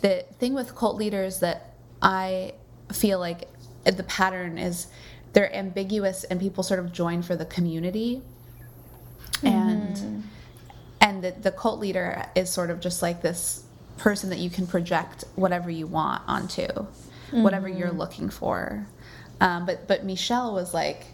the thing with cult leaders that I feel like the pattern is they're ambiguous and people sort of join for the community and Mm-hmm. and the, the cult leader is sort of just like this person that you can project whatever you want onto whatever Mm-hmm. you're looking for um, but but michelle was like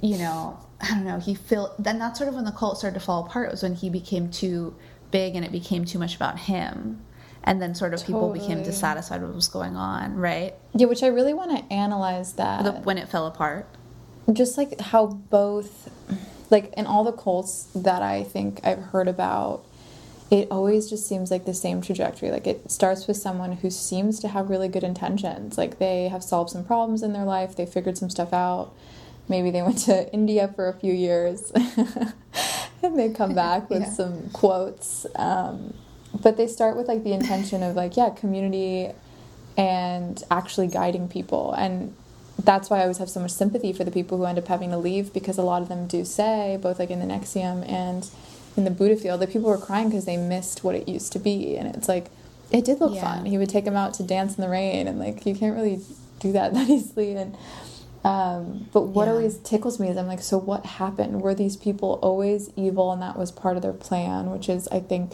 you know i don't know he feel then that's sort of when the cult started to fall apart was when he became too big and it became too much about him and then sort of people became dissatisfied with what was going on right? Yeah, which I really want to analyze that. the, when it fell apart. Just like how both like in all the cults that i think i've heard about it always just seems like the same trajectory. Like it starts with someone who seems to have really good intentions. Like they have solved some problems in their life. They figured some stuff out. Maybe they went to india for a few years. And they come back with Yeah. some quotes um, but they start with like the intention of like yeah community and actually guiding people and that's why I always have so much sympathy for the people who end up having to leave because a lot of them do say, both like in the NXIVM and in the Buddhafield, that people were crying because they missed what it used to be. And it's like, it did look Yeah. fun. He would take them out to dance in the rain, and like, you can't really do that that easily. And, um, but what Yeah. always tickles me is I'm like, so what happened? Were these people always evil and that was part of their plan? Which is, I think,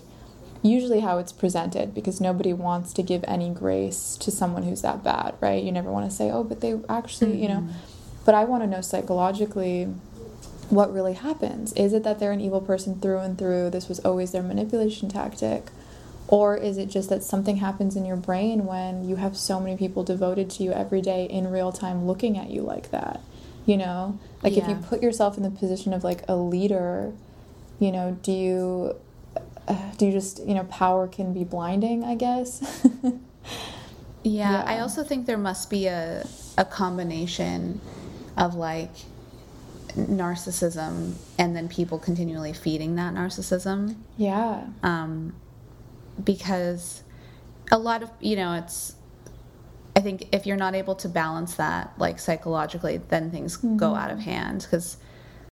usually how it's presented because nobody wants to give any grace to someone who's that bad, right? You never want to say, oh, but they actually, you know. Mm-hmm. But I want to know psychologically what really happens. Is it that they're an evil person through and through? This was always their manipulation tactic? Or is it just that something happens in your brain when you have so many people devoted to you every day in real time looking at you like that? You know? Like if you put yourself in the position of like a leader, you know, do you uh, do you just, you know, power can be blinding, I guess? Yeah, I also think there must be a a combination of like narcissism and then people continually feeding that narcissism yeah. um, because a lot of you know it's I think if you're not able to balance that like psychologically then things go out of hand because